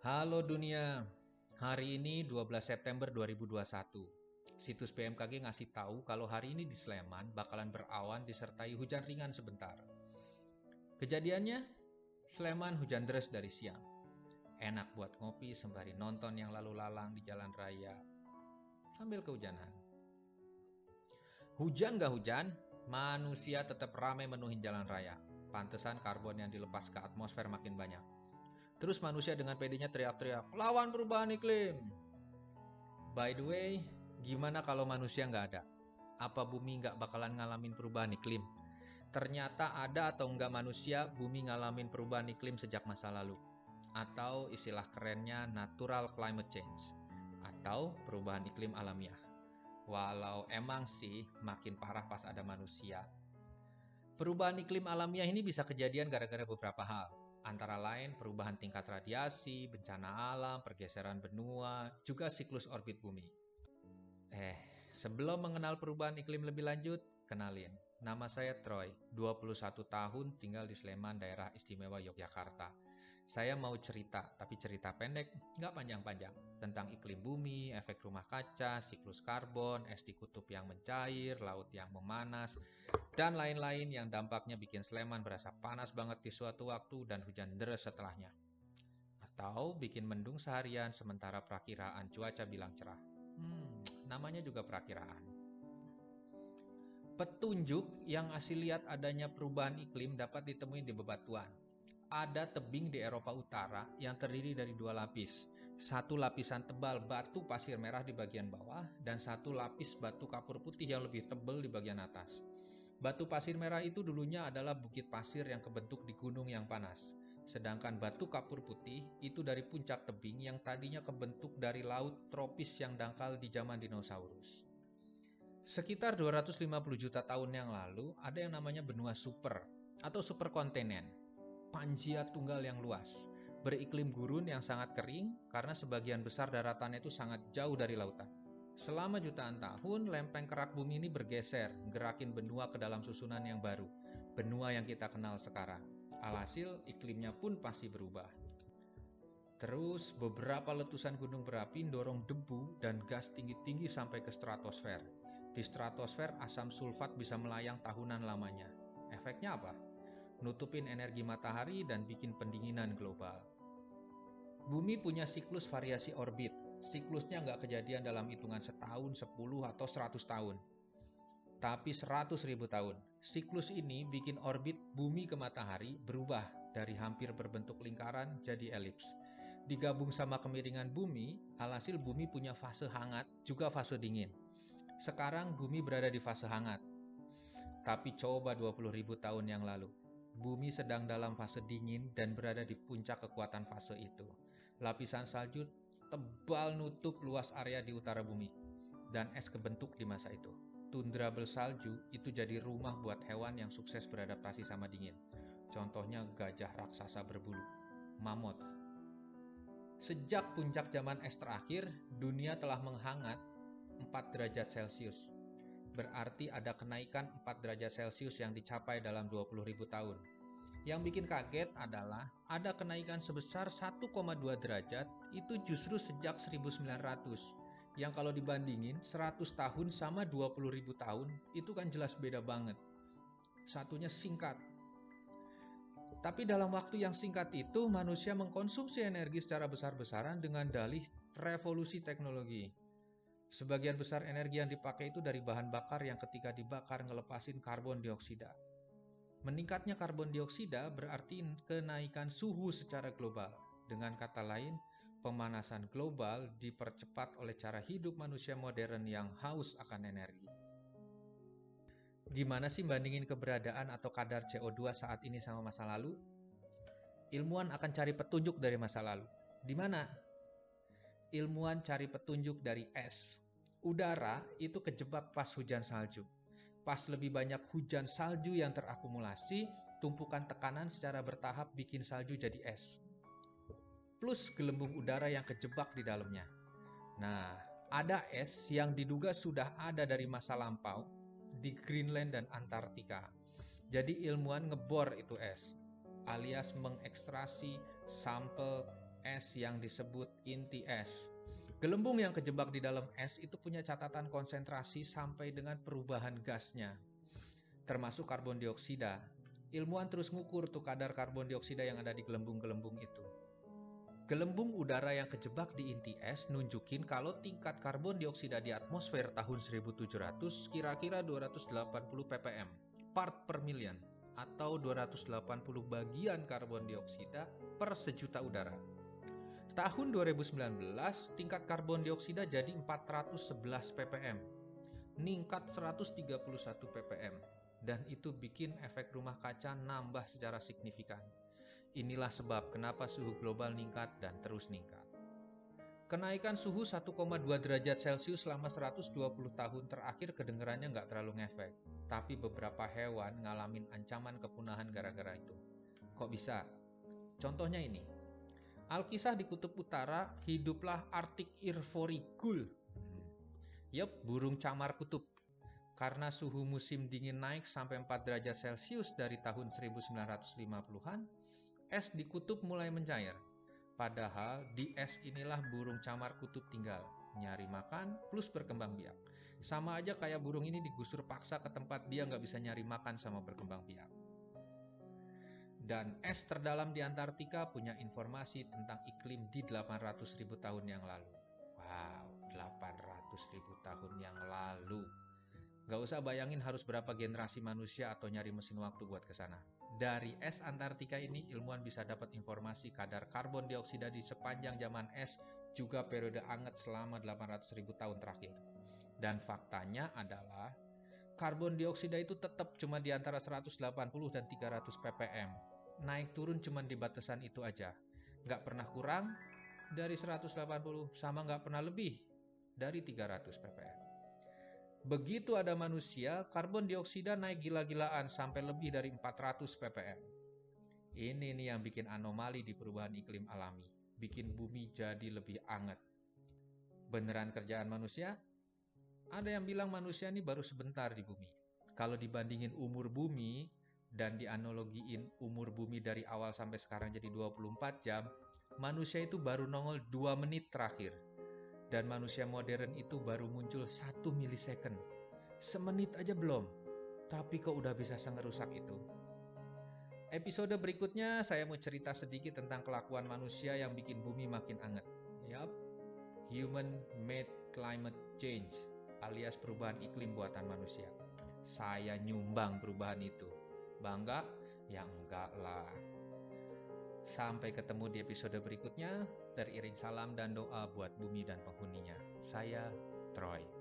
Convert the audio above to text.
Halo dunia, hari ini 12 September 2021. Situs BMKG ngasih tahu kalau hari ini di Sleman bakalan berawan disertai hujan ringan sebentar. Kejadiannya, Sleman hujan deras dari siang. Enak buat ngopi sembari nonton yang lalu lalang di jalan raya sambil kehujanan. Hujan gak hujan, manusia tetap ramai menuhin jalan raya. Pantesan karbon yang dilepas ke atmosfer makin banyak. Terus manusia dengan pedenya teriak-teriak, lawan perubahan iklim. By the way, gimana kalau manusia nggak ada? Apa bumi nggak bakalan ngalamin perubahan iklim? Ternyata ada atau nggak manusia, bumi ngalamin perubahan iklim sejak masa lalu. Atau istilah kerennya natural climate change. Atau perubahan iklim alamiah. Walau emang sih makin parah pas ada manusia. Perubahan iklim alamiah ini bisa kejadian gara-gara beberapa hal antara lain perubahan tingkat radiasi, bencana alam, pergeseran benua, juga siklus orbit bumi. Eh, sebelum mengenal perubahan iklim lebih lanjut, kenalin. Nama saya Troy, 21 tahun tinggal di Sleman, daerah istimewa Yogyakarta. Saya mau cerita, tapi cerita pendek, nggak panjang-panjang, tentang iklim bumi, efek rumah kaca, siklus karbon, es di kutub yang mencair, laut yang memanas, dan lain-lain yang dampaknya bikin Sleman berasa panas banget di suatu waktu dan hujan deras setelahnya. Atau bikin mendung seharian sementara perakiraan cuaca bilang cerah. Hmm, namanya juga perakiraan. Petunjuk yang asli lihat adanya perubahan iklim dapat ditemui di bebatuan. Ada tebing di Eropa Utara yang terdiri dari dua lapis. Satu lapisan tebal batu pasir merah di bagian bawah dan satu lapis batu kapur putih yang lebih tebal di bagian atas. Batu pasir merah itu dulunya adalah bukit pasir yang kebentuk di gunung yang panas. Sedangkan batu kapur putih itu dari puncak tebing yang tadinya kebentuk dari laut tropis yang dangkal di zaman dinosaurus. Sekitar 250 juta tahun yang lalu ada yang namanya benua super atau superkontinen. Panjia tunggal yang luas, beriklim gurun yang sangat kering karena sebagian besar daratannya itu sangat jauh dari lautan. Selama jutaan tahun, lempeng kerak bumi ini bergeser, gerakin benua ke dalam susunan yang baru, benua yang kita kenal sekarang. Alhasil, iklimnya pun pasti berubah. Terus, beberapa letusan gunung berapi dorong debu dan gas tinggi-tinggi sampai ke stratosfer. Di stratosfer, asam sulfat bisa melayang tahunan lamanya. Efeknya apa? Nutupin energi matahari dan bikin pendinginan global. Bumi punya siklus variasi orbit, siklusnya nggak kejadian dalam hitungan setahun, sepuluh, atau seratus tahun. Tapi seratus ribu tahun. Siklus ini bikin orbit bumi ke matahari berubah dari hampir berbentuk lingkaran jadi elips. Digabung sama kemiringan bumi, alhasil bumi punya fase hangat, juga fase dingin. Sekarang bumi berada di fase hangat. Tapi coba 20 ribu tahun yang lalu, bumi sedang dalam fase dingin dan berada di puncak kekuatan fase itu. Lapisan salju tebal nutup luas area di utara bumi, dan es kebentuk di masa itu. Tundra bersalju itu jadi rumah buat hewan yang sukses beradaptasi sama dingin. Contohnya gajah raksasa berbulu, mammoth. Sejak puncak zaman es terakhir, dunia telah menghangat 4 derajat Celcius. Berarti ada kenaikan 4 derajat Celcius yang dicapai dalam 20.000 tahun. Yang bikin kaget adalah ada kenaikan sebesar 1,2 derajat itu justru sejak 1900. Yang kalau dibandingin 100 tahun sama 20.000 tahun itu kan jelas beda banget. Satunya singkat. Tapi dalam waktu yang singkat itu manusia mengkonsumsi energi secara besar-besaran dengan dalih revolusi teknologi. Sebagian besar energi yang dipakai itu dari bahan bakar yang ketika dibakar ngelepasin karbon dioksida. Meningkatnya karbon dioksida berarti kenaikan suhu secara global. Dengan kata lain, pemanasan global dipercepat oleh cara hidup manusia modern yang haus akan energi. Gimana sih bandingin keberadaan atau kadar CO2 saat ini sama masa lalu? Ilmuwan akan cari petunjuk dari masa lalu. Di mana? Ilmuwan cari petunjuk dari es. Udara itu kejebak pas hujan salju. Pas lebih banyak hujan salju yang terakumulasi, tumpukan tekanan secara bertahap bikin salju jadi es. Plus gelembung udara yang kejebak di dalamnya. Nah, ada es yang diduga sudah ada dari masa lampau di Greenland dan Antartika. Jadi ilmuwan ngebor itu es, alias mengekstrasi sampel es yang disebut inti es. Gelembung yang kejebak di dalam es itu punya catatan konsentrasi sampai dengan perubahan gasnya, termasuk karbon dioksida. Ilmuwan terus ngukur tuh kadar karbon dioksida yang ada di gelembung-gelembung itu. Gelembung udara yang kejebak di inti es nunjukin kalau tingkat karbon dioksida di atmosfer tahun 1700 kira-kira 280 ppm, part per million, atau 280 bagian karbon dioksida per sejuta udara. Tahun 2019, tingkat karbon dioksida jadi 411 ppm, ningkat 131 ppm, dan itu bikin efek rumah kaca nambah secara signifikan. Inilah sebab kenapa suhu global meningkat dan terus meningkat. Kenaikan suhu 1,2 derajat Celcius selama 120 tahun terakhir kedengarannya nggak terlalu ngefek. Tapi beberapa hewan ngalamin ancaman kepunahan gara-gara itu. Kok bisa? Contohnya ini. Alkisah di Kutub Utara, hiduplah Arctic Irvorigul. Yup, burung camar kutub. Karena suhu musim dingin naik sampai 4 derajat Celcius dari tahun 1950-an, es di kutub mulai mencair. Padahal di es inilah burung camar kutub tinggal, nyari makan plus berkembang biak. Sama aja kayak burung ini digusur paksa ke tempat dia nggak bisa nyari makan sama berkembang biak. Dan es terdalam di Antartika punya informasi tentang iklim di 800 ribu tahun yang lalu. Wow, 800 ribu tahun yang lalu. Gak usah bayangin harus berapa generasi manusia atau nyari mesin waktu buat ke sana. Dari es Antartika ini, ilmuwan bisa dapat informasi kadar karbon dioksida di sepanjang zaman es juga periode anget selama 800.000 tahun terakhir. Dan faktanya adalah karbon dioksida itu tetap cuma di antara 180 dan 300 ppm. Naik turun cuma di batasan itu aja. Nggak pernah kurang dari 180 sama nggak pernah lebih dari 300 ppm. Begitu ada manusia, karbon dioksida naik gila-gilaan sampai lebih dari 400 ppm. Ini nih yang bikin anomali di perubahan iklim alami, bikin bumi jadi lebih anget. Beneran kerjaan manusia? Ada yang bilang manusia ini baru sebentar di bumi. Kalau dibandingin umur bumi dan dianalogiin umur bumi dari awal sampai sekarang jadi 24 jam, manusia itu baru nongol 2 menit terakhir dan manusia modern itu baru muncul satu milisecond. Semenit aja belum, tapi kok udah bisa sengerusak itu. Episode berikutnya saya mau cerita sedikit tentang kelakuan manusia yang bikin bumi makin anget. Yap, human made climate change alias perubahan iklim buatan manusia. Saya nyumbang perubahan itu. Bangga? Ya enggak lah. Sampai ketemu di episode berikutnya. Teriring salam dan doa buat bumi dan penghuninya. Saya Troy.